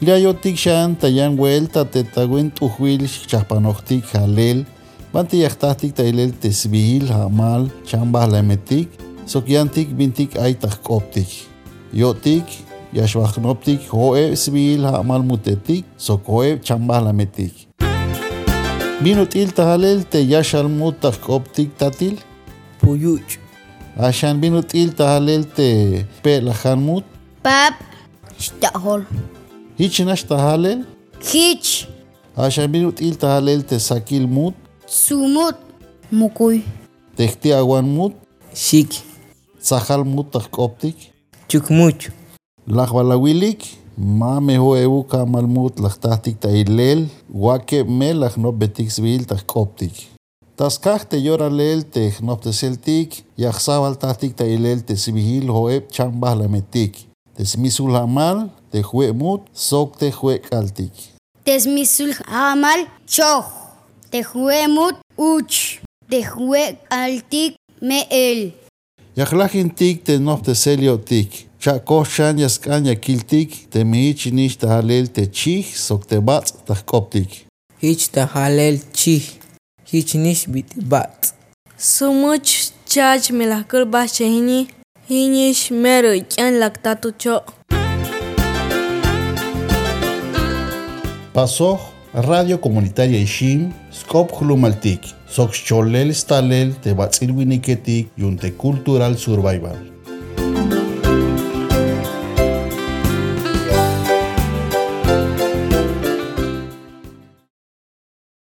Liayotik shan tayan vuelta te tetawin tujuil chapanohtik halel. banti yahtahtik tailel tesbil hamal chambah lemetik, sokyantik bintik aitak optik. Yotik yashwahnoptik hoe sbil hamal mutetik, Sok hoe chambah lemetik. Binutil tahalel te yashal mutak optik tatil? Puyuch. Ashan binutil tahalel te pe pelahan mut? Pap, shtahol. هیچ تهلل هیچ عشان بينو تقيل تهلل تساكيل موت سوموت مكوي تختي أوان موت شيك سخال موت تخك أوبتك تشك موت لخ ولا ويلك ما مهو ايو كامل موت لخ تحتك تايلل واكي ملخ نوب بتيك سبيل تخك أوبتك Tascaj te llora lelte, no te celtic, yaxabal tastic ta ilel te sibihil hoeb chambah la metic. Smisul hamal te mut sok te jue kaltik. Tesmisul hamal choh. Tehuemut uch. Tehue altik me el. Yaxlajintik te nop te seliotik. Chako shan yaskan yakiltik te nish tahalel te chih sok te batz tak koptik. Hich tahalel chi. Hich nish bit bat. Sumuch chach melakul bachehini. Hinish mero ikyan laktatu cho. Pasoj Radio Comunitaria Ishim, Skop Hlumaltik, Sok Cholel Stalel te batzil winiketik yunte Cultural Survival.